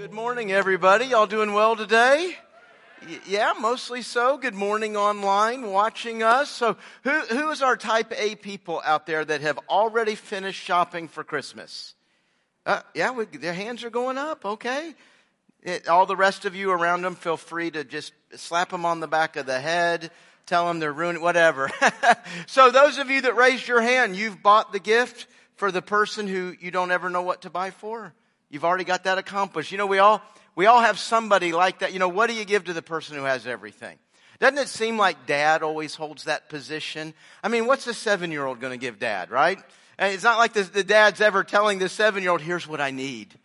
Good morning, everybody. Y'all doing well today? Yeah, mostly so. Good morning online watching us. So who, who is our type A people out there that have already finished shopping for Christmas? Uh, yeah, we, their hands are going up. Okay. It, all the rest of you around them, feel free to just slap them on the back of the head, tell them they're ruining, whatever. so those of you that raised your hand, you've bought the gift for the person who you don't ever know what to buy for. You've already got that accomplished. You know, we all, we all have somebody like that. You know, what do you give to the person who has everything? Doesn't it seem like dad always holds that position? I mean, what's a seven year old going to give dad, right? It's not like the, the dad's ever telling the seven year old, here's what I need.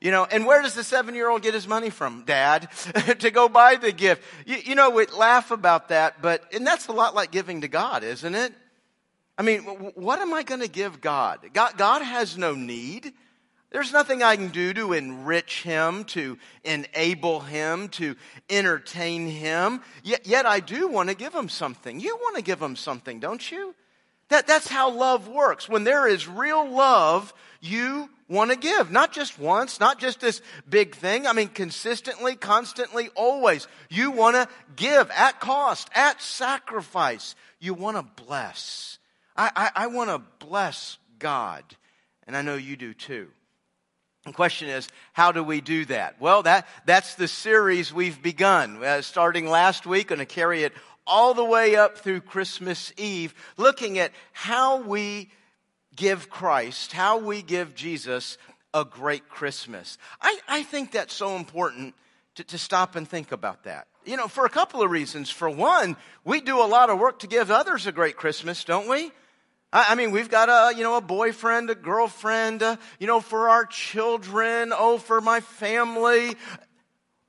You know, and where does the seven year old get his money from? Dad, to go buy the gift. You, you know, we laugh about that, but, and that's a lot like giving to God, isn't it? I mean, what am I going to give God? God? God has no need. There's nothing I can do to enrich him, to enable him, to entertain him. Yet, yet I do want to give him something. You want to give him something, don't you? That, that's how love works. When there is real love, you want to give. Not just once, not just this big thing. I mean, consistently, constantly, always. You want to give at cost, at sacrifice. You want to bless. I, I, I want to bless God. And I know you do too. The question is, how do we do that? Well, that, that's the series we've begun. Uh, starting last week, going to carry it all the way up through Christmas Eve, looking at how we give Christ, how we give Jesus a great Christmas. I, I think that's so important to, to stop and think about that. You know, for a couple of reasons. For one, we do a lot of work to give others a great Christmas, don't we? I mean, we've got a, you know, a boyfriend, a girlfriend, uh, you know, for our children, oh, for my family,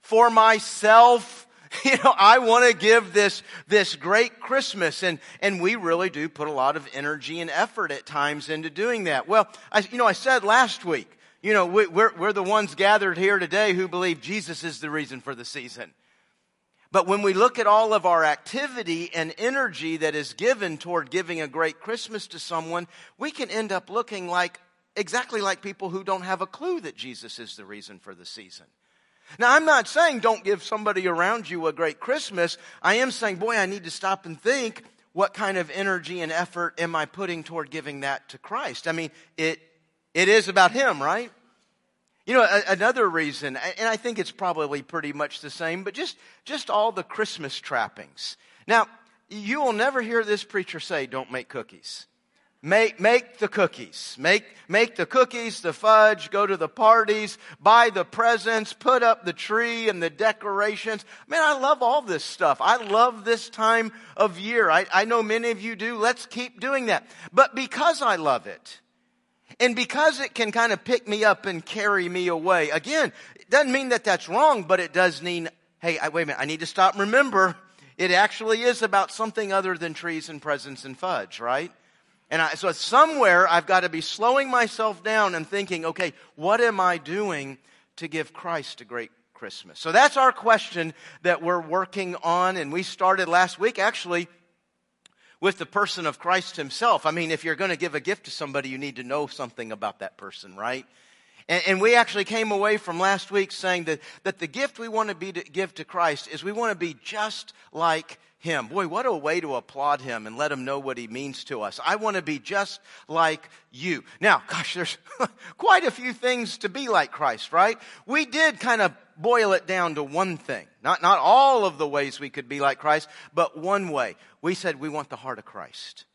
for myself. You know, I want to give this, this great Christmas and, and we really do put a lot of energy and effort at times into doing that. Well, I, you know, I said last week, you know, we, we're, we're the ones gathered here today who believe Jesus is the reason for the season. But when we look at all of our activity and energy that is given toward giving a great Christmas to someone, we can end up looking like exactly like people who don't have a clue that Jesus is the reason for the season. Now, I'm not saying don't give somebody around you a great Christmas. I am saying, boy, I need to stop and think what kind of energy and effort am I putting toward giving that to Christ? I mean, it, it is about Him, right? You know, another reason, and I think it's probably pretty much the same, but just, just all the Christmas trappings. Now, you will never hear this preacher say, don't make cookies. Make, make the cookies. Make, make the cookies, the fudge, go to the parties, buy the presents, put up the tree and the decorations. Man, I love all this stuff. I love this time of year. I, I know many of you do. Let's keep doing that. But because I love it, and because it can kind of pick me up and carry me away, again, it doesn't mean that that's wrong, but it does mean, hey, I, wait a minute, I need to stop remember it actually is about something other than trees and presents and fudge, right? And I, so somewhere I've got to be slowing myself down and thinking, okay, what am I doing to give Christ a great Christmas? So that's our question that we're working on. And we started last week actually with the person of Christ himself. I mean, if you're going to give a gift to somebody, you need to know something about that person, right? And, and, we actually came away from last week saying that, that the gift we want to be to give to Christ is we want to be just like him. Boy, what a way to applaud him and let him know what he means to us. I want to be just like you. Now, gosh, there's quite a few things to be like Christ, right? We did kind of boil it down to one thing. Not, not all of the ways we could be like Christ, but one way. We said we want the heart of Christ.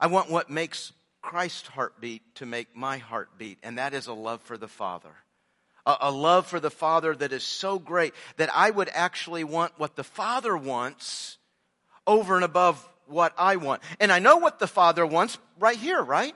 I want what makes Christ's heartbeat to make my heartbeat, and that is a love for the Father. A, a love for the Father that is so great that I would actually want what the Father wants over and above what I want. And I know what the Father wants right here, right?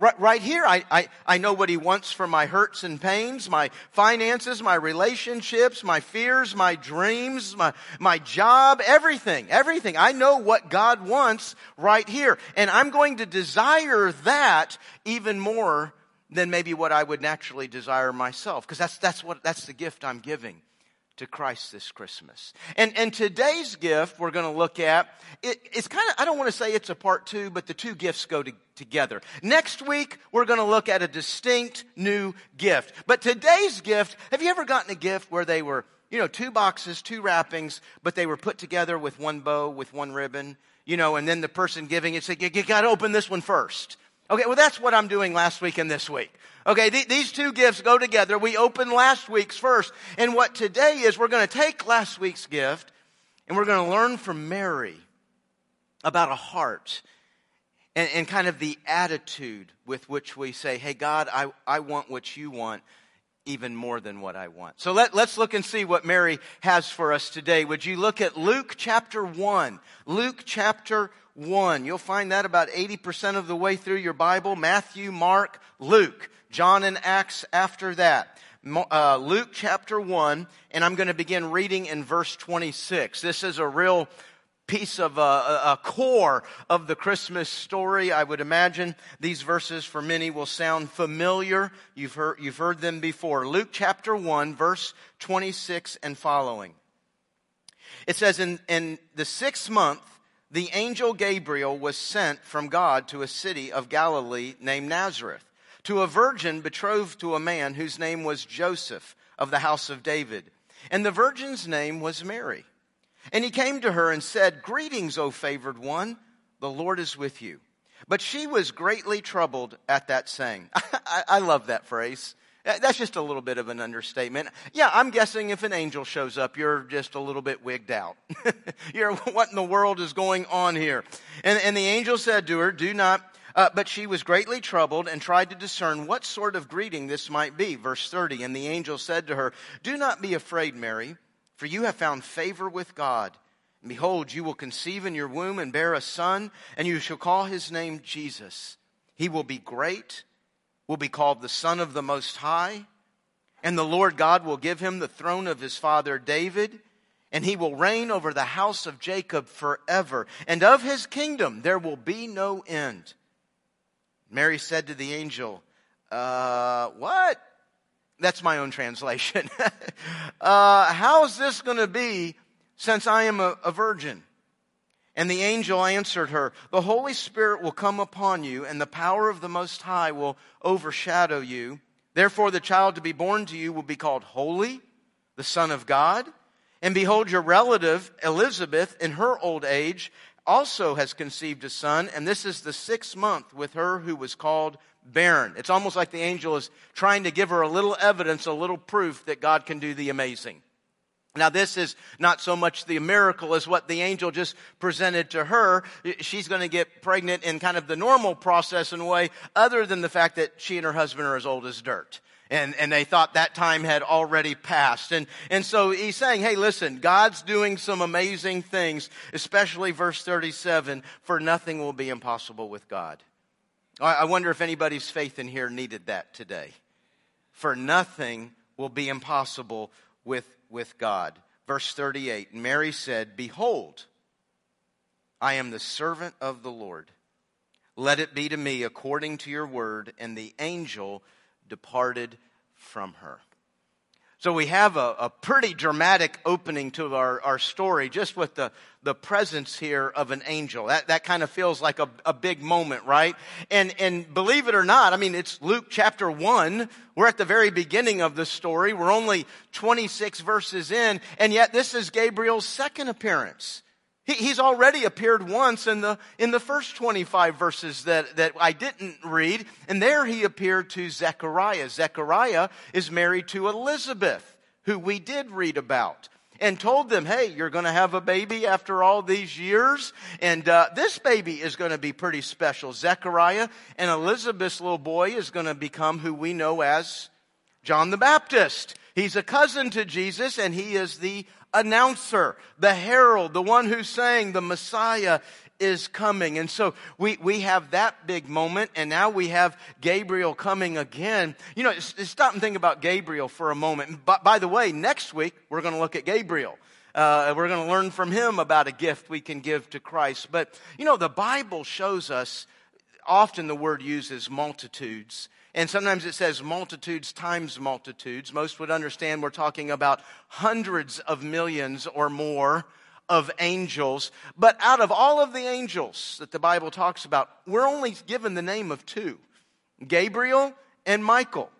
Right, right here, I, I, I know what he wants for my hurts and pains, my finances, my relationships, my fears, my dreams, my, my job, everything, everything. I know what God wants right here. And I'm going to desire that even more than maybe what I would naturally desire myself. Because that's, that's what, that's the gift I'm giving to Christ this Christmas. And, and today's gift we're going to look at, it, it's kind of, I don't want to say it's a part two, but the two gifts go to, together. Next week, we're going to look at a distinct new gift. But today's gift, have you ever gotten a gift where they were, you know, two boxes, two wrappings, but they were put together with one bow, with one ribbon, you know, and then the person giving it said, you, you got to open this one first. Okay, well, that's what I'm doing last week and this week. Okay, th- these two gifts go together. We opened last week's first. And what today is, we're going to take last week's gift and we're going to learn from Mary about a heart and, and kind of the attitude with which we say, Hey, God, I, I want what you want even more than what I want. So let, let's look and see what Mary has for us today. Would you look at Luke chapter 1? Luke chapter 1. You'll find that about 80% of the way through your Bible. Matthew, Mark, Luke. John and Acts after that. Uh, Luke chapter 1, and I'm going to begin reading in verse 26. This is a real piece of uh, a, a, core of the Christmas story. I would imagine these verses for many will sound familiar. You've heard, you've heard them before. Luke chapter 1, verse 26 and following. It says, in, in the sixth month, the angel Gabriel was sent from God to a city of Galilee named Nazareth to a virgin betrothed to a man whose name was Joseph of the house of David. And the virgin's name was Mary. And he came to her and said, Greetings, O favored one, the Lord is with you. But she was greatly troubled at that saying. I, love that phrase. That's just a little bit of an understatement. Yeah, I'm guessing if an angel shows up, you're just a little bit wigged out. you're, what in the world is going on here? And, and the angel said to her, Do not uh, but she was greatly troubled and tried to discern what sort of greeting this might be. Verse 30 And the angel said to her, Do not be afraid, Mary, for you have found favor with God. And behold, you will conceive in your womb and bear a son, and you shall call his name Jesus. He will be great, will be called the Son of the Most High, and the Lord God will give him the throne of his father David and he will reign over the house of Jacob forever, and of his kingdom there will be no end. Mary said to the angel, uh, what? That's my own translation. uh, how is this going to be since I am a, a virgin? And the angel answered her, The Holy Spirit will come upon you, and the power of the Most High will overshadow you. Therefore, the child to be born to you will be called Holy, the Son of God. And behold, your relative Elizabeth, in her old age, also has conceived a son, and this is the sixth month with her who was called barren. It's almost like the angel is trying to give her a little evidence, a little proof that God can do the amazing. Now, this is not so much the miracle as what the angel just presented to her. She's going to get pregnant in kind of the normal process and way, other than the fact that she and her husband are as old as dirt. And, and they thought that time had already passed. And, and so he's saying, hey, listen, God's doing some amazing things, especially verse 37, for nothing will be impossible with God. I wonder if anybody's faith in here needed that today. For nothing will be impossible with, with God. Verse 38, Mary said, Behold, I am the servant of the Lord. Let it be to me according to your word. And the angel departed from her. So we have a, a, pretty dramatic opening to our, our story just with the, the presence here of an angel. That, that kind of feels like a, a big moment, right? And, and believe it or not, I mean, it's Luke chapter 1. We're at the very beginning of the story. We're only 26 verses in, and yet this is Gabriel's second appearance. He, he's already appeared once in the, in the first 25 verses that, that I didn't read. And there he appeared to Zechariah. Zechariah is married to Elizabeth, who we did read about and told them, hey, you're going to have a baby after all these years. And uh, this baby is going to be pretty special. Zechariah and Elizabeth's little boy is going to become who we know as John the Baptist. He's a cousin to Jesus and he is the announcer, the herald, the one who's saying the Messiah is coming. And so we, we have that big moment, and now we have Gabriel coming again. You know, stop and think about Gabriel for a moment. But by the way, next week we're going to look at Gabriel. Uh, we're going to learn from him about a gift we can give to Christ. But, you know, the Bible shows us often the word uses multitudes. And sometimes it says multitudes times multitudes. Most would understand we're talking about hundreds of millions or more of angels. But out of all of the angels that the Bible talks about, we're only given the name of two Gabriel and Michael.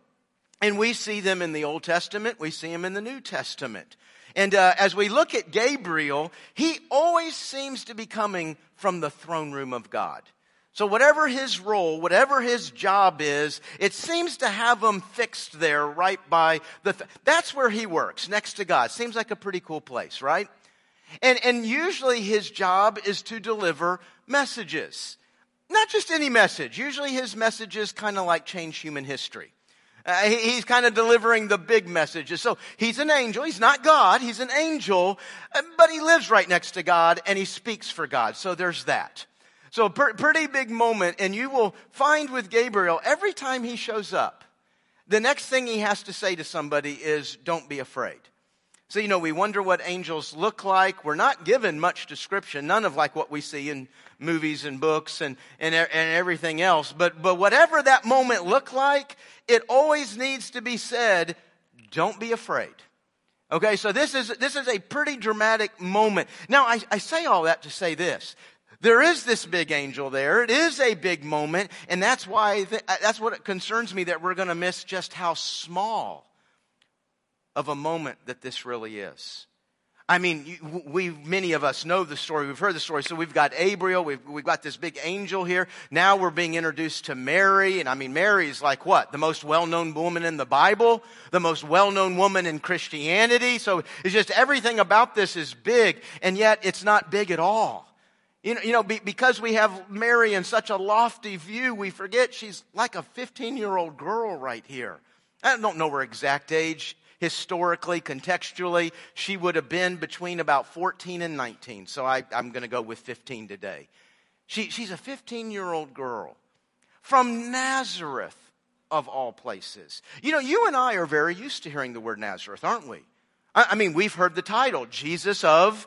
And we see them in the Old Testament, we see them in the New Testament. And uh, as we look at Gabriel, he always seems to be coming from the throne room of God. So whatever his role, whatever his job is, it seems to have him fixed there right by the, th- that's where he works, next to God. Seems like a pretty cool place, right? And, and usually his job is to deliver messages. Not just any message. Usually his messages kind of like change human history. Uh, he, he's kind of delivering the big messages. So he's an angel. He's not God. He's an angel, uh, but he lives right next to God and he speaks for God. So there's that. So per- pretty big moment. And you will find with Gabriel, every time he shows up, the next thing he has to say to somebody is, don't be afraid. So, you know, we wonder what angels look like. We're not given much description, none of like what we see in movies and books and, and, and everything else. But, but whatever that moment looked like, it always needs to be said, don't be afraid. Okay, so this is, this is a pretty dramatic moment. Now, I, I say all that to say this. There is this big angel there. It is a big moment, and that's why, th- that's what concerns me that we're going to miss just how small of a moment that this really is. I mean, we, many of us know the story. We've heard the story. So we've got Gabriel. We've, we've got this big angel here. Now we're being introduced to Mary. And I mean, Mary is like what? The most well-known woman in the Bible, the most well-known woman in Christianity. So it's just everything about this is big. And yet it's not big at all. You know, you know because we have Mary in such a lofty view, we forget she's like a 15 year old girl right here. I don't know her exact age historically, contextually, she would have been between about 14 and 19. So I, am going to go with 15 today. She, she's a 15 year old girl from Nazareth, of all places. You know, you and I are very used to hearing the word Nazareth, aren't we? I, I mean, we've heard the title, Jesus of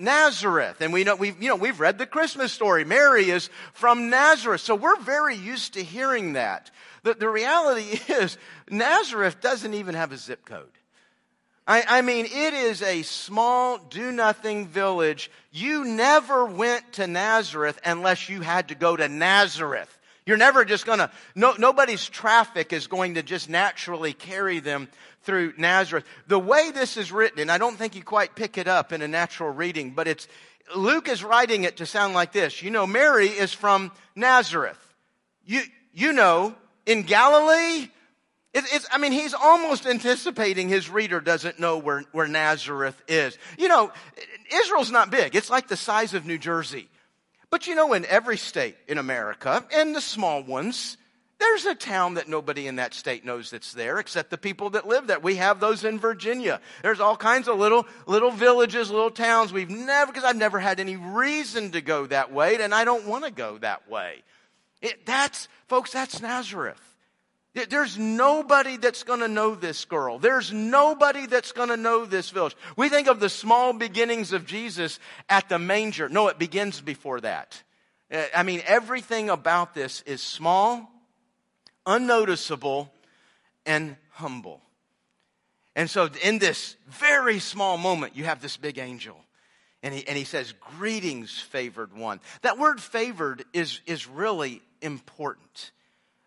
Nazareth. And we know, we've, you know, we've read the Christmas story. Mary is from Nazareth. So we're very used to hearing that. The, the reality is, Nazareth doesn't even have a zip code. I, I mean, it is a small, do nothing village. You never went to Nazareth unless you had to go to Nazareth. You're never just gonna, no, nobody's traffic is going to just naturally carry them through Nazareth. The way this is written, and I don't think you quite pick it up in a natural reading, but it's, Luke is writing it to sound like this. You know, Mary is from Nazareth. You, you know, in Galilee, it, it's, I mean, he's almost anticipating his reader doesn't know where, where Nazareth is. You know, Israel's not big. It's like the size of New Jersey. But you know, in every state in America, and the small ones, there's a town that nobody in that state knows that's there except the people that live there. We have those in Virginia. There's all kinds of little, little villages, little towns. We've never, because I've never had any reason to go that way, and I don't want to go that way. It, that's, folks, that's Nazareth. There's nobody that's going to know this girl. There's nobody that's going to know this village. We think of the small beginnings of Jesus at the manger. No, it begins before that. Uh, I mean, everything about this is small, unnoticeable, and humble. And so, in this very small moment, you have this big angel. And he, and he says, Greetings, favored one. That word favored is, is really important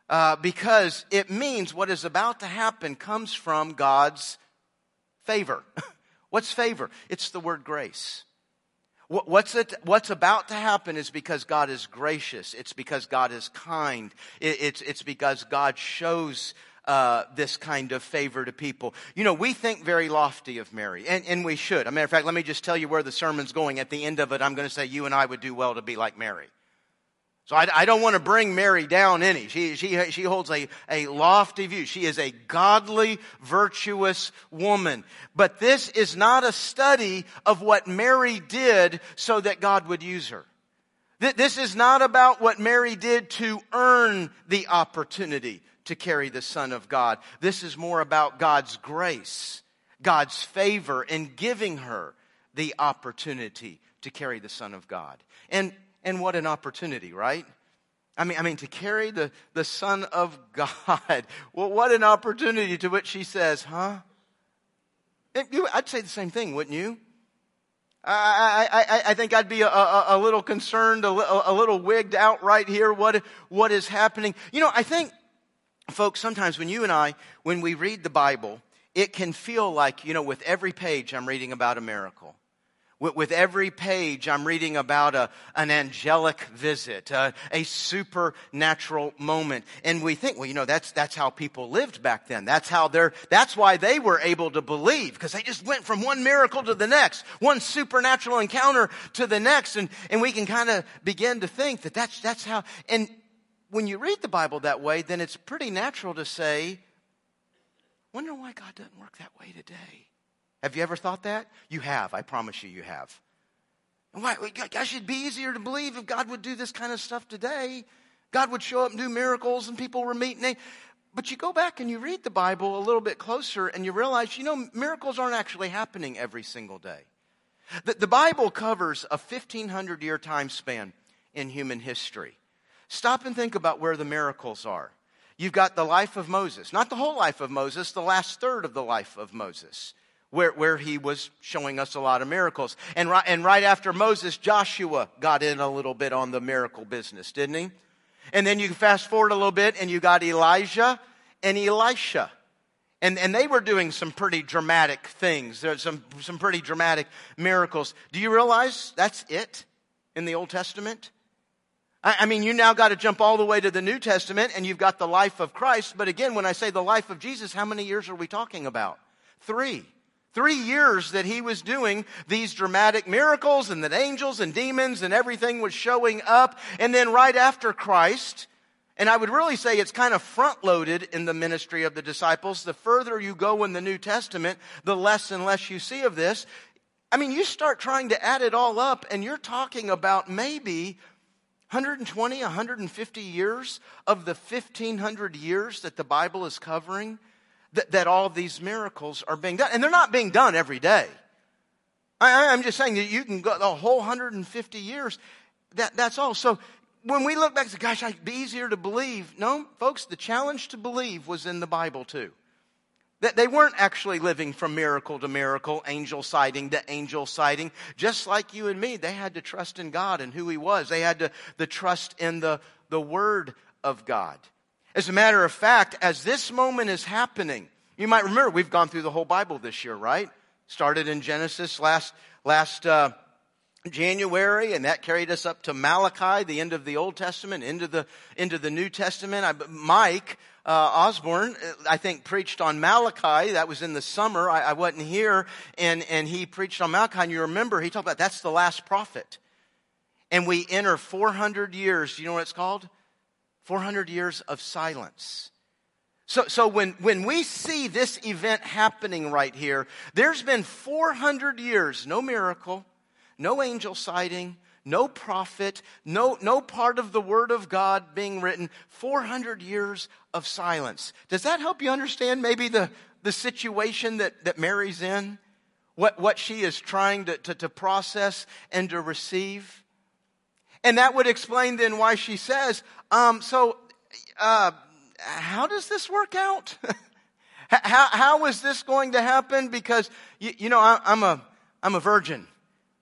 uh, because it means what is about to happen comes from God's favor. What's favor? It's the word grace. What's, it, what's about to happen is because God is gracious. It's because God is kind. it's, it's because God shows uh, this kind of favor to people. You know, we think very lofty of Mary, and, and we should. As a matter of fact, let me just tell you where the sermon's going. At the end of it, I'm going to say you and I would do well to be like Mary. So I, I, don't want to bring Mary down any. She, she, she holds a, a lofty view. She is a godly, virtuous woman. But this is not a study of what Mary did so that God would use her. This is not about what Mary did to earn the opportunity to carry the Son of God. This is more about God's grace, God's favor in giving her the opportunity to carry the Son of God. And and what an opportunity, right? I mean, I mean, to carry the, the Son of God. Well, what an opportunity to which she says, huh? I'd say the same thing, wouldn't you? I, I, I think I'd be a, a, a little concerned, a, a, little wigged out right here. What, what is happening? You know, I think, folks, sometimes when you and I, when we read the Bible, it can feel like, you know, with every page I'm reading about a miracle. With, every page, I'm reading about a, an angelic visit, a, a supernatural moment. And we think, well, you know, that's, that's how people lived back then. That's how they're, that's why they were able to believe, because they just went from one miracle to the next, one supernatural encounter to the next. And, and we can kind of begin to think that that's, that's how, and when you read the Bible that way, then it's pretty natural to say, wonder why God doesn't work that way today. Have you ever thought that? You have. I promise you, you have. And Why? Gosh, it'd be easier to believe if God would do this kind of stuff today. God would show up and do miracles and people were meeting. But you go back and you read the Bible a little bit closer and you realize, you know, miracles aren't actually happening every single day. The, the Bible covers a 1500 year time span in human history. Stop and think about where the miracles are. You've got the life of Moses, not the whole life of Moses, the last third of the life of Moses where, where he was showing us a lot of miracles. And right, and right after Moses, Joshua got in a little bit on the miracle business, didn't he? And then you fast forward a little bit and you got Elijah and Elisha. And, and they were doing some pretty dramatic things. There's some, some pretty dramatic miracles. Do you realize that's it in the Old Testament? I, I mean, you now got to jump all the way to the New Testament and you've got the life of Christ. But again, when I say the life of Jesus, how many years are we talking about? Three. Three years that he was doing these dramatic miracles and that angels and demons and everything was showing up. And then right after Christ, and I would really say it's kind of front loaded in the ministry of the disciples. The further you go in the New Testament, the less and less you see of this. I mean, you start trying to add it all up and you're talking about maybe 120, 150 years of the 1500 years that the Bible is covering that, that all these miracles are being done. And they're not being done every day. I, am just saying that you can go the whole 150 years. That, that's all. So when we look back, say, gosh, it'd be easier to believe. No, folks, the challenge to believe was in the Bible too. That they weren't actually living from miracle to miracle, angel sighting to angel sighting. Just like you and me, they had to trust in God and who He was. They had to the trust in the, the Word of God. As a matter of fact, as this moment is happening, you might remember we've gone through the whole Bible this year, right? Started in Genesis last, last, uh, January, and that carried us up to Malachi, the end of the Old Testament, into the into the New Testament. I, Mike uh, Osborne, I think, preached on Malachi. That was in the summer. I, I, wasn't here, and and he preached on Malachi. And you remember he talked about that's the last prophet, and we enter 400 years. Do you know what it's called? 400 years of silence. So, so when, when we see this event happening right here, there's been 400 years, no miracle, no angel sighting, no prophet, no, no part of the Word of God being written, 400 years of silence. Does that help you understand maybe the, the situation that, that Mary's in? What, what she is trying to, to, to process and to receive? And that would explain then why she says, um, so, uh, how does this work out? how, how is this going to happen? Because, you, you know, I, am a, I'm a virgin.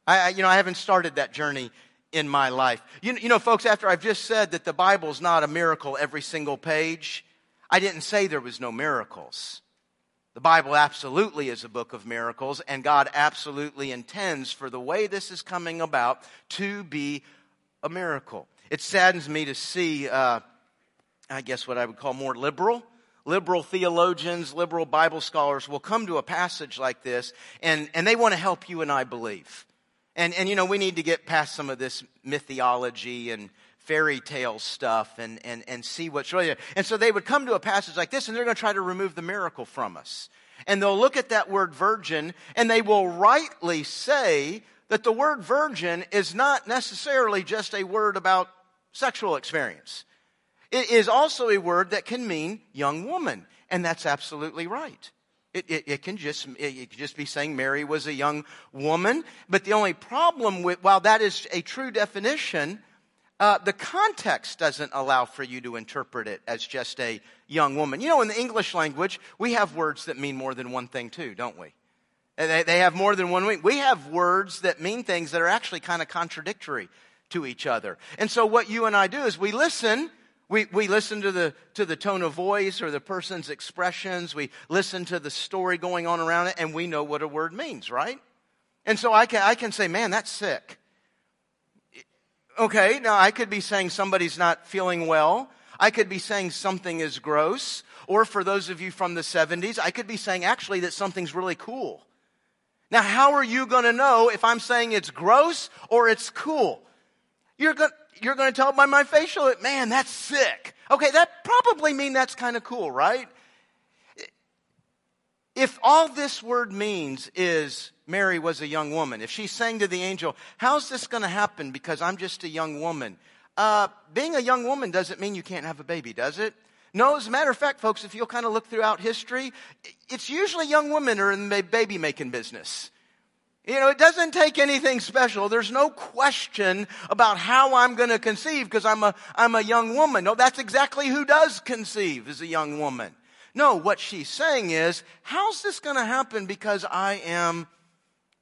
I, I, you know, I haven't started that journey in my life. You, you know, folks, after I've just said that the Bible's not a miracle every single page, I didn't say there was no miracles. The Bible absolutely is a book of miracles, and God absolutely intends for the way this is coming about to be a miracle. It saddens me to see, uh, I guess what I would call more liberal, liberal theologians, liberal Bible scholars will come to a passage like this and, and they want to help you and I believe. And, and you know, we need to get past some of this mythology and fairy tale stuff and, and, and see what's really there. And so they would come to a passage like this and they're going to try to remove the miracle from us. And they'll look at that word virgin and they will rightly say that the word virgin is not necessarily just a word about sexual experience. It is also a word that can mean young woman, and that's absolutely right. It, it, it, can just it just be saying Mary was a young woman. But the only problem with while that is a true definition, uh, the context doesn't allow for you to interpret it as just a young woman. You know, in the English language, we have words that mean more than one thing too, don't we? They, they have more than one meaning. We have words that mean things that are actually kind of contradictory to each other. And so what you and I do is we listen. We, we listen to the, to the tone of voice or the person's expressions. We listen to the story going on around it, and we know what a word means, right? And so I can, I can say, man, that's sick. Okay, now I could be saying somebody's not feeling well. I could be saying something is gross. Or for those of you from the 70s, I could be saying actually that something's really cool. Now, how are you going to know if I'm saying it's gross or it's cool? You're going you're going to tell by my facial, man, that's sick. Okay, that probably mean that's kind of cool, right? If all this word means is Mary was a young woman, if she's saying to the angel, how's this going to happen because I'm just a young woman? Uh, being a young woman doesn't mean you can't have a baby, does it? No, as a matter of fact, folks, if you'll kind of look throughout history, it's usually young women are in the baby making business. You know, it doesn't take anything special. There's no question about how I'm going to conceive because I'm a, I'm a young woman. No, that's exactly who does conceive is a young woman. No, what she's saying is, how's this going to happen because I am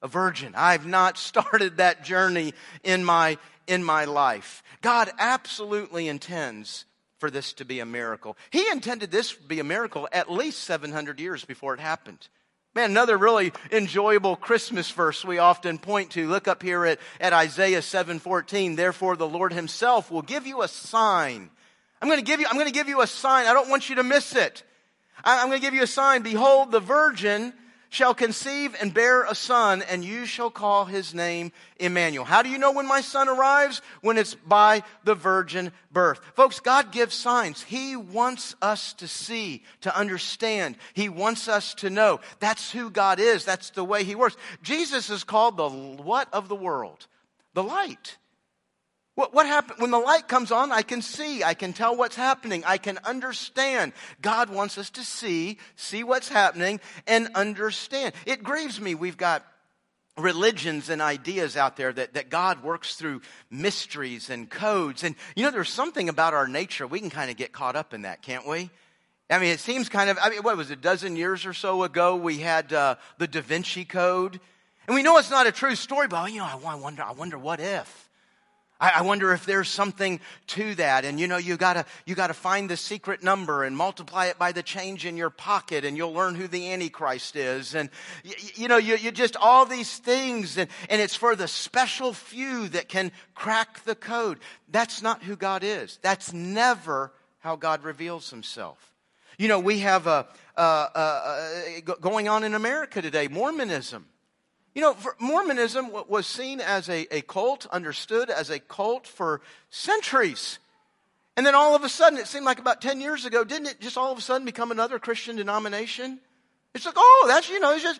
a virgin? I've not started that journey in my, in my life. God absolutely intends for this to be a miracle. He intended this to be a miracle at least 700 years before it happened. Man, another really enjoyable Christmas verse we often point to. Look up here at, at Isaiah 7:14. Therefore the Lord himself will give you a sign. I'm going to give you I'm going to give you a sign. I don't want you to miss it. I'm going to give you a sign. Behold, the virgin shall conceive and bear a son, and you shall call his name Emmanuel. How do you know when my son arrives? When it's by the virgin birth. Folks, God gives signs. He wants us to see, to understand. He wants us to know. That's who God is. That's the way he works. Jesus is called the what of the world? The light. What, what happened? When the light comes on, I can see. I can tell what's happening. I can understand. God wants us to see, see what's happening, and understand. It grieves me. We've got religions and ideas out there that, that God works through mysteries and codes. And, you know, there's something about our nature. We can kind of get caught up in that, can't we? I mean, it seems kind of, I mean, what was it, a dozen years or so ago, we had uh, the Da Vinci Code. And we know it's not a true story, but, you know, I wonder, I wonder what if. I, wonder if there's something to that. And you know, you gotta, you gotta find the secret number and multiply it by the change in your pocket and you'll learn who the Antichrist is. And you, you know, you, you just all these things and, and it's for the special few that can crack the code. That's not who God is. That's never how God reveals himself. You know, we have a, a, a, a going on in America today, Mormonism. You know, Mormonism was seen as a, a cult, understood as a cult for centuries. And then all of a sudden, it seemed like about 10 years ago, didn't it just all of a sudden become another Christian denomination? It's like, oh, that's, you know, it's just,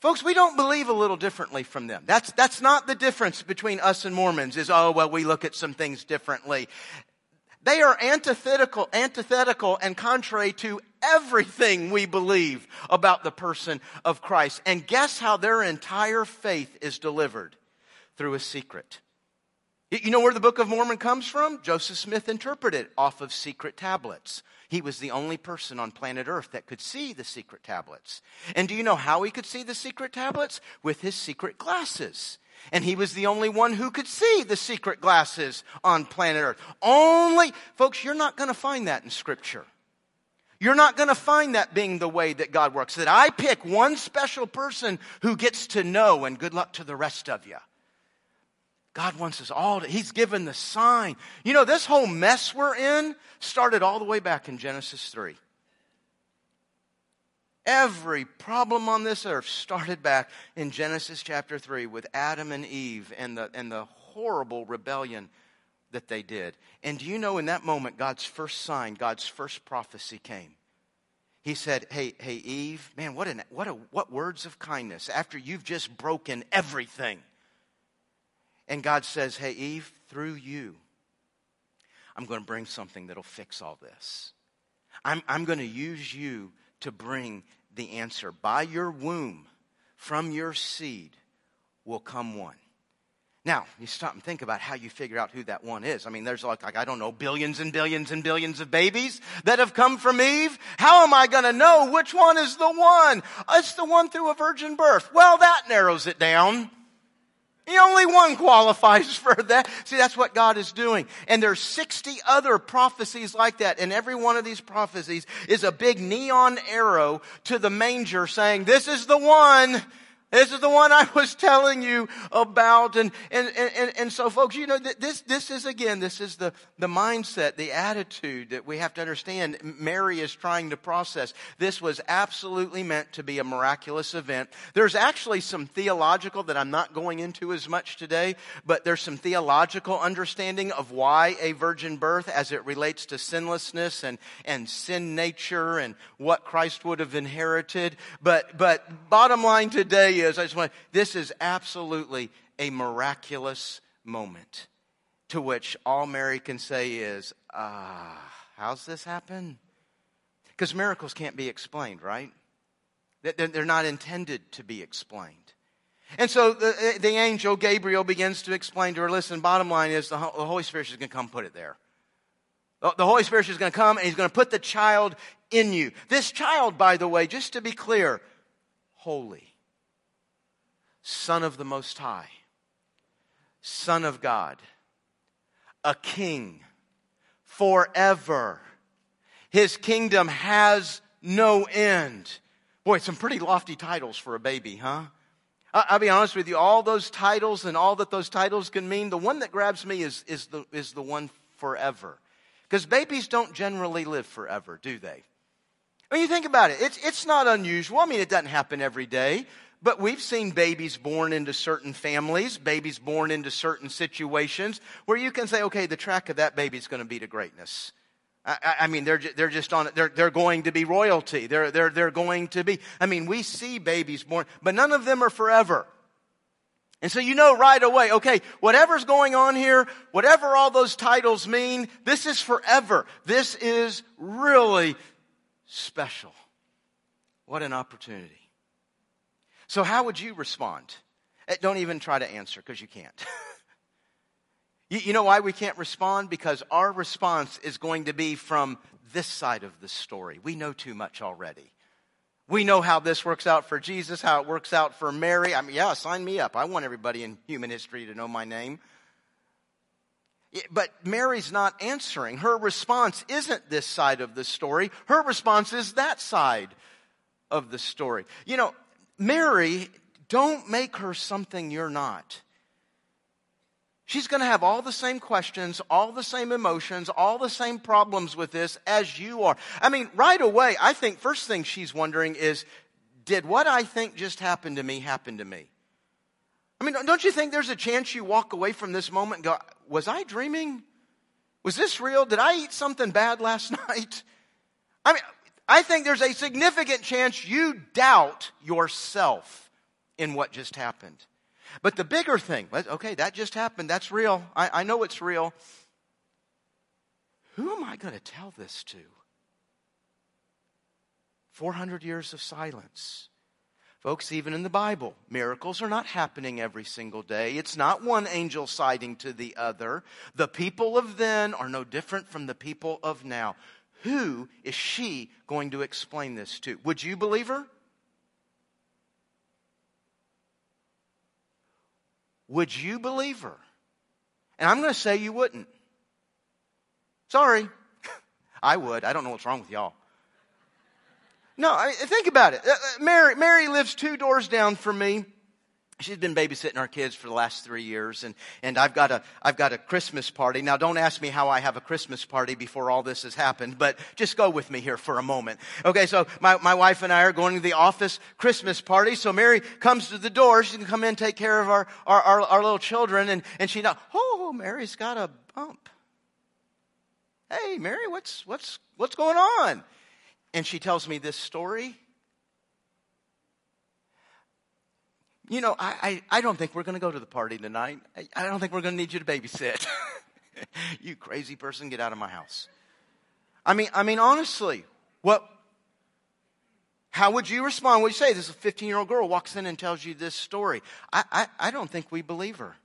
folks, we don't believe a little differently from them. That's, that's not the difference between us and Mormons is, oh, well, we look at some things differently. They are antithetical, antithetical and contrary to everything we believe about the person of Christ. And guess how their entire faith is delivered? Through a secret. You know where the Book of Mormon comes from? Joseph Smith interpreted off of secret tablets. He was the only person on planet Earth that could see the secret tablets. And do you know how he could see the secret tablets? With his secret glasses. And he was the only one who could see the secret glasses on planet Earth. Only, folks, you're not going to find that in Scripture. You're not going to find that being the way that God works. That I pick one special person who gets to know, and good luck to the rest of you. God wants us all to, He's given the sign. You know, this whole mess we're in started all the way back in Genesis 3. Every problem on this earth started back in Genesis chapter 3 with Adam and Eve and the, and the horrible rebellion that they did. And do you know in that moment, God's first sign, God's first prophecy came? He said, Hey, hey, Eve, man, what, an, what, a, what words of kindness after you've just broken everything. And God says, Hey, Eve, through you, I'm going to bring something that'll fix all this. I'm, I'm going to use you to bring the answer. By your womb, from your seed, will come one. Now, you stop and think about how you figure out who that one is. I mean, there's like, like, I don't know, billions and billions and billions of babies that have come from Eve. How am I going to know which one is the one? It's the one through a virgin birth. Well, that narrows it down. The only one qualifies for that. See, that's what God is doing. And there's 60 other prophecies like that. And every one of these prophecies is a big neon arrow to the manger saying, this is the one this is the one I was telling you about. And, and, and, and so folks, you know, this, this is again, this is the, the mindset, the attitude that we have to understand Mary is trying to process. This was absolutely meant to be a miraculous event. There's actually some theological that I'm not going into as much today, but there's some theological understanding of why a virgin birth as it relates to sinlessness and, and sin nature and what Christ would have inherited. But, but bottom line today is, I just want, this is absolutely a miraculous moment to which all Mary can say is, ah, how's this happen? Because miracles can't be explained, right? They're not intended to be explained. And so the, the angel Gabriel begins to explain to her, listen, bottom line is the Holy Spirit is going to come put it there. The Holy Spirit is going to come and he's going to put the child in you. This child, by the way, just to be clear, holy. Son of the Most High, Son of God, a king forever. His kingdom has no end. Boy, some pretty lofty titles for a baby, huh? I'll be honest with you, all those titles and all that those titles can mean, the one that grabs me is, is, the, is the one forever. Because babies don't generally live forever, do they? When you think about it, it's, it's not unusual. I mean, it doesn't happen every day. But we've seen babies born into certain families, babies born into certain situations where you can say, okay, the track of that baby is going to be to greatness. I, I, mean, they're, they're just on, it. they're, they're going to be royalty. They're, they're, they're going to be, I mean, we see babies born, but none of them are forever. And so you know right away, okay, whatever's going on here, whatever all those titles mean, this is forever. This is really special. What an opportunity. So, how would you respond? Eh, don't even try to answer because you can't. you, you know why we can't respond? Because our response is going to be from this side of the story. We know too much already. We know how this works out for Jesus, how it works out for Mary. I mean, yeah, sign me up. I want everybody in human history to know my name. But Mary's not answering. Her response isn't this side of the story. Her response is that side of the story. You know, Mary, don't make her something you're not. She's going to have all the same questions, all the same emotions, all the same problems with this as you are. I mean, right away, I think first thing she's wondering is, did what I think just happened to me happen to me? I mean, don't you think there's a chance you walk away from this moment and go, was I dreaming? Was this real? Did I eat something bad last night? I mean, I think there's a significant chance you doubt yourself in what just happened. But the bigger thing, okay, that just happened. That's real. I, I know it's real. Who am I going to tell this to? 400 years of silence. Folks, even in the Bible, miracles are not happening every single day. It's not one angel siding to the other. The people of then are no different from the people of now. Who is she going to explain this to? Would you believe her? Would you believe her? And I'm going to say you wouldn't. Sorry. I would. I don't know what's wrong with y'all. No, I, think about it. Uh, uh, Mary, Mary lives two doors down from me. She's been babysitting our kids for the last three years, and, and I've got a I've got a Christmas party. Now, don't ask me how I have a Christmas party before all this has happened, but just go with me here for a moment. Okay, so my, my wife and I are going to the office Christmas party. So Mary comes to the door. She's gonna come in, take care of our our, our, our little children, and, and she know, oh, Mary's got a bump. Hey, Mary, what's what's what's going on? And she tells me this story you know, I, I, I don't think we're going to go to the party tonight. I, I don't think we're going to need you to babysit. you crazy person, get out of my house. I mean, I mean, honestly, what, how would you respond? What you say? This 15 year old girl walks in and tells you this story. I, I, I don't think we believe her.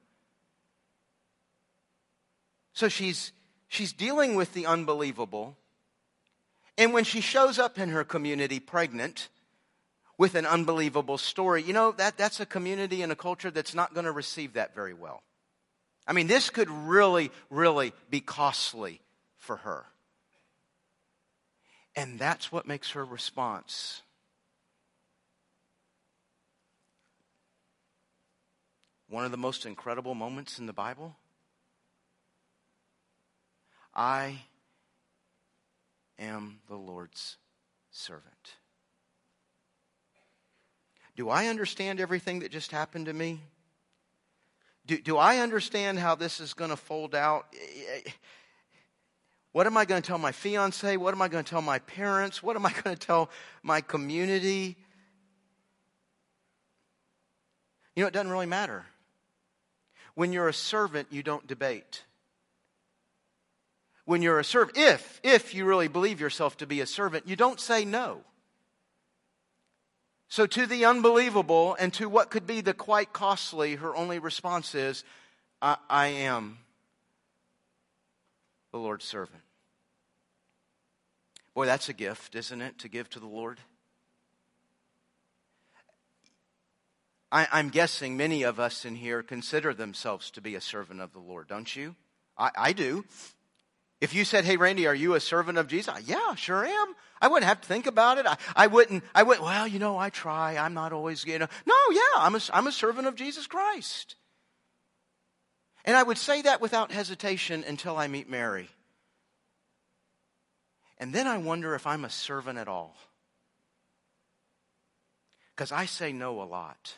So she's, she's dealing with the unbelievable. And when she shows up in her community pregnant with an unbelievable story, you know, that, that's a community and a culture that's not going to receive that very well. I mean, this could really, really be costly for her. And that's what makes her response one of the most incredible moments in the Bible. I am the Lord's servant. Do I understand everything that just happened to me? Do, do I understand how this is going to fold out? What am I going to tell my fiance? What am I going to tell my parents? What am I going to tell my community? You know, it doesn't really matter. When you're a servant, you don't debate. When you're a servant, if, if you really believe yourself to be a servant, you don't say no. So, to the unbelievable and to what could be the quite costly, her only response is, I, I am the Lord's servant. Boy, that's a gift, isn't it, to give to the Lord? I, am guessing many of us in here consider themselves to be a servant of the Lord, don't you? I, I do. If you said, "Hey, Randy, are you a servant of Jesus?" Yeah, sure am. I wouldn't have to think about it. I, I wouldn't. I wouldn't. Well, you know, I try. I'm not always. You know. No, yeah, I'm a, I'm a servant of Jesus Christ. And I would say that without hesitation until I meet Mary. And then I wonder if I'm a servant at all. Because I say no a lot.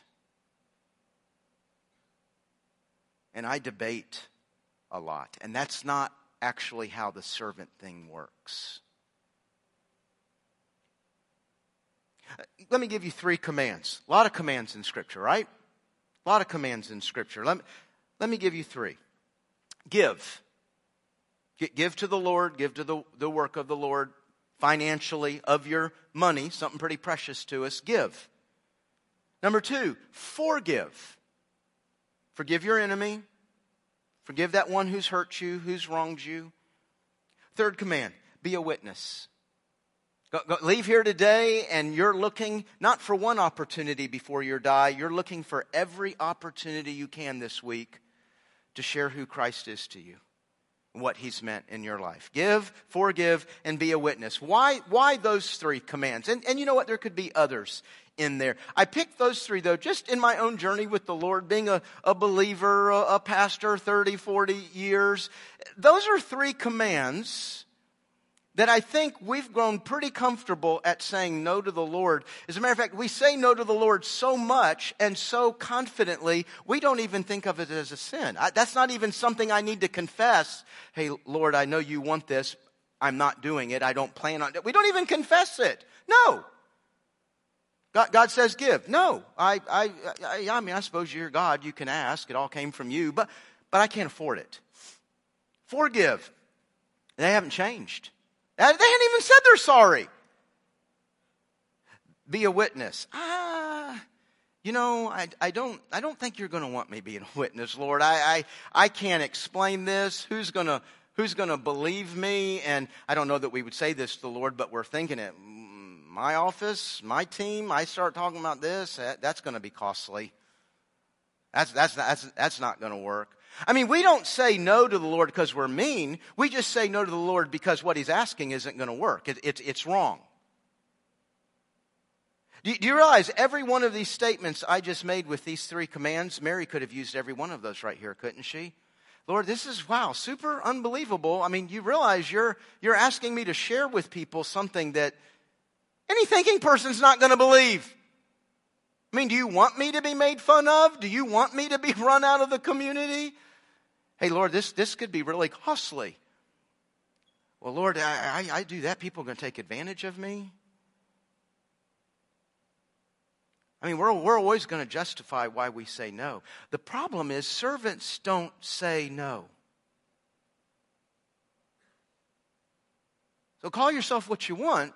And I debate a lot. And that's not actually how the servant thing works. Uh, let me give you three commands. A lot of commands in Scripture, right? A lot of commands in Scripture. Let me, let me give you three. Give. Give to the Lord, give to the, the work of the Lord financially of your money, something pretty precious to us. Give. Number two, forgive. Forgive your enemy, Forgive that one who's hurt you, who's wronged you. Third command be a witness. Go, go, leave here today and you're looking not for one opportunity before you die, you're looking for every opportunity you can this week to share who Christ is to you what he's meant in your life. Give, forgive, and be a witness. Why, why those three commands? And, and you know what? There could be others in there. I picked those three though, just in my own journey with the Lord, being a, a believer, a, a pastor, 30, 40 years. Those are three commands that I think we've grown pretty comfortable at saying no to the Lord. As a matter of fact, we say no to the Lord so much and so confidently, we don't even think of it as a sin. I, that's not even something I need to confess. Hey, Lord, I know you want this. I'm not doing it. I don't plan on it. We don't even confess it. No. God, God says give. No, I, I, I, I mean, I suppose you're God. You can ask. It all came from you, but, but I can't afford it. Forgive. They haven't changed. They hadn't even said they're sorry. Be a witness. Ah, you know, I, I don't, I don't think you're going to want me being a witness, Lord. I, I, I can't explain this. Who's going to, who's going to believe me? And I don't know that we would say this to the Lord, but we're thinking it my office, my team, I start talking about this, that's going to be costly. That's, that's, that's, that's not going to work. I mean, we don't say no to the Lord because we're mean. We just say no to the Lord because what He's asking isn't going to work. It, it, it's wrong. Do you, do you realize every one of these statements I just made with these three commands, Mary could have used every one of those right here, couldn't she? Lord, this is wow, super unbelievable. I mean, you realize you're you're asking me to share with people something that any thinking person's not going to believe. I mean, do you want me to be made fun of? Do you want me to be run out of the community? Hey, Lord, this, this could be really costly. Well, Lord, I, I, I do that. People are going to take advantage of me. I mean, we're, we're always going to justify why we say no. The problem is, servants don't say no. So call yourself what you want,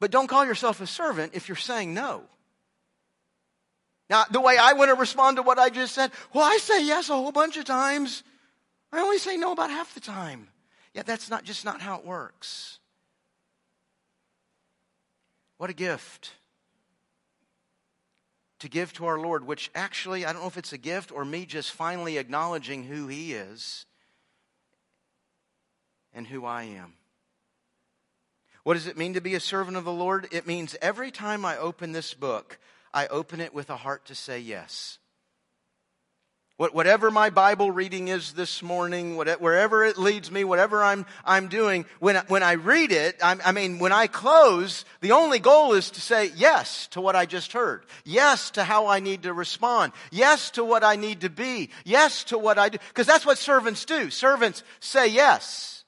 but don't call yourself a servant if you're saying no. Now, the way I want to respond to what I just said, well, I say yes a whole bunch of times. I only say no about half the time. Yeah, that's not just not how it works. What a gift to give to our Lord, which actually, I don't know if it's a gift or me just finally acknowledging who He is and who I am. What does it mean to be a servant of the Lord? It means every time I open this book, I open it with a heart to say yes. Whatever my Bible reading is this morning, wherever it leads me, whatever I'm, I'm doing, when, when I read it, I mean, when I close, the only goal is to say yes to what I just heard. Yes to how I need to respond. Yes to what I need to be. Yes to what I do. Because that's what servants do. Servants say yes.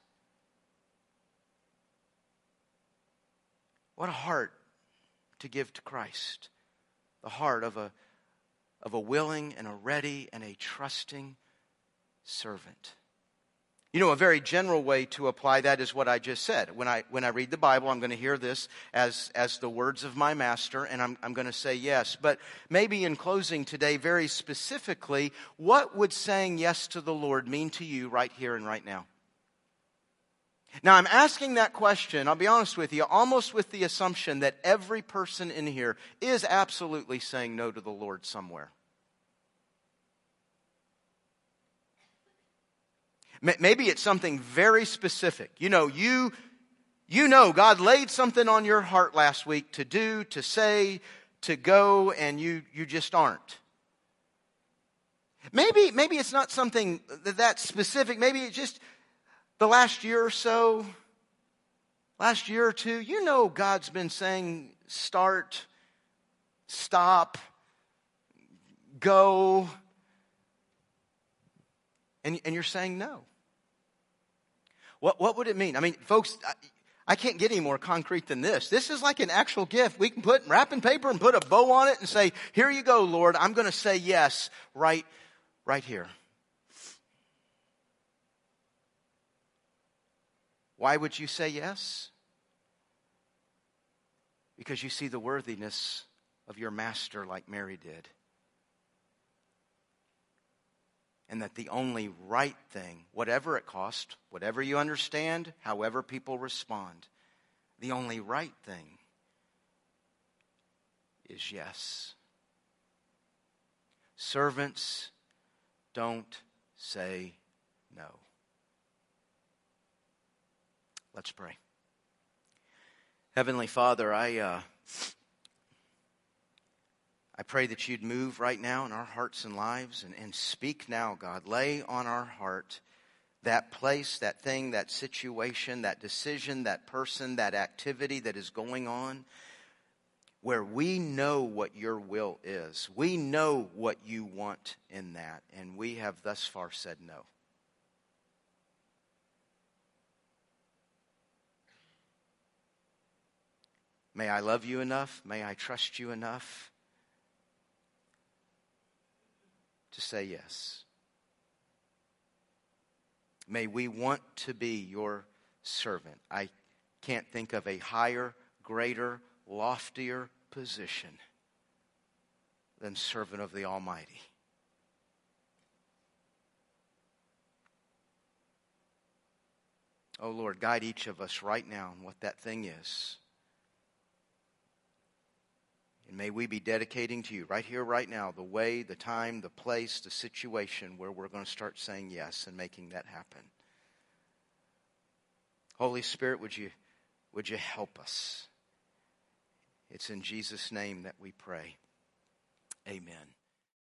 What a heart to give to Christ. The heart of a of a willing and a ready and a trusting servant. You know, a very general way to apply that is what I just said. When I, when I read the Bible, I'm going to hear this as, as the words of my master, and I'm, I'm going to say yes. But maybe in closing today, very specifically, what would saying yes to the Lord mean to you right here and right now? Now, I'm asking that question, I'll be honest with you, almost with the assumption that every person in here is absolutely saying no to the Lord somewhere. Maybe it's something very specific. You know, you, you know God laid something on your heart last week to do, to say, to go, and you, you just aren't. Maybe, maybe it's not something that specific. Maybe it's just the last year or so, last year or two, you know God's been saying start, stop, go, and, and you're saying no. What, what would it mean? I mean, folks, I, I can't get any more concrete than this. This is like an actual gift. We can put wrap paper and put a bow on it and say, here you go, Lord. I'm going to say yes right, right here. Why would you say yes? Because you see the worthiness of your master like Mary did. And that the only right thing, whatever it cost, whatever you understand, however people respond, the only right thing is yes. Servants don't say no. Let's pray. Heavenly Father, I, uh, I pray that you'd move right now in our hearts and lives and, and speak now, God. Lay on our heart that place, that thing, that situation, that decision, that person, that activity that is going on where we know what your will is. We know what you want in that, and we have thus far said no. May I love you enough? May I trust you enough to say yes? May we want to be your servant. I can't think of a higher, greater, loftier position than servant of the Almighty. Oh Lord, guide each of us right now in what that thing is. And may we be dedicating to you right here, right now, the way, the time, the place, the situation where we're going to start saying yes and making that happen. Holy Spirit, would you, would you help us? It's in Jesus' name that we pray. Amen.